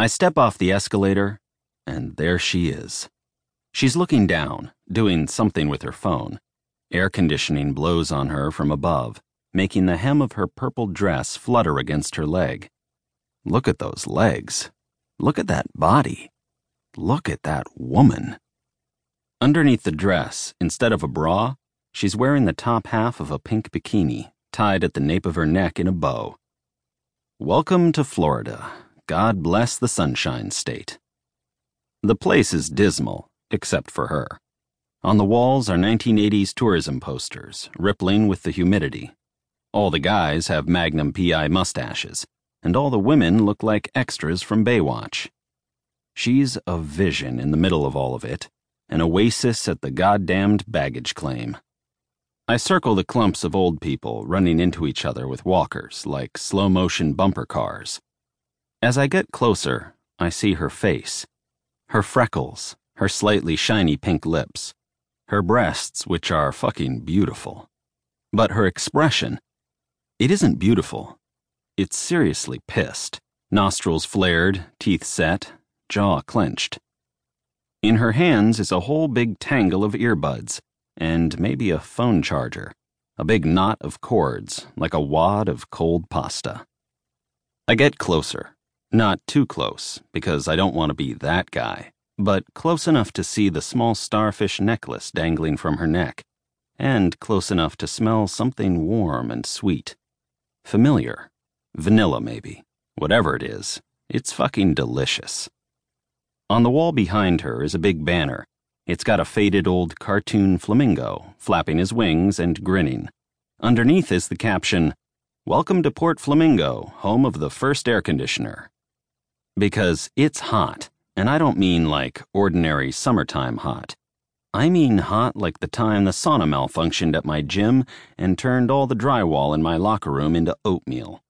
I step off the escalator, and there she is. She's looking down, doing something with her phone. Air conditioning blows on her from above, making the hem of her purple dress flutter against her leg. Look at those legs. Look at that body. Look at that woman. Underneath the dress, instead of a bra, she's wearing the top half of a pink bikini, tied at the nape of her neck in a bow. Welcome to Florida. God bless the Sunshine State. The place is dismal, except for her. On the walls are 1980s tourism posters, rippling with the humidity. All the guys have Magnum PI mustaches, and all the women look like extras from Baywatch. She's a vision in the middle of all of it, an oasis at the goddamned baggage claim. I circle the clumps of old people running into each other with walkers like slow motion bumper cars. As I get closer, I see her face. Her freckles, her slightly shiny pink lips, her breasts, which are fucking beautiful. But her expression, it isn't beautiful. It's seriously pissed, nostrils flared, teeth set, jaw clenched. In her hands is a whole big tangle of earbuds, and maybe a phone charger, a big knot of cords, like a wad of cold pasta. I get closer. Not too close, because I don't want to be that guy, but close enough to see the small starfish necklace dangling from her neck, and close enough to smell something warm and sweet. Familiar. Vanilla, maybe. Whatever it is, it's fucking delicious. On the wall behind her is a big banner. It's got a faded old cartoon flamingo, flapping his wings and grinning. Underneath is the caption, Welcome to Port Flamingo, home of the first air conditioner because it's hot, and I don't mean like ordinary summertime hot. I mean hot like the time the sauna malfunctioned at my gym and turned all the drywall in my locker room into oatmeal.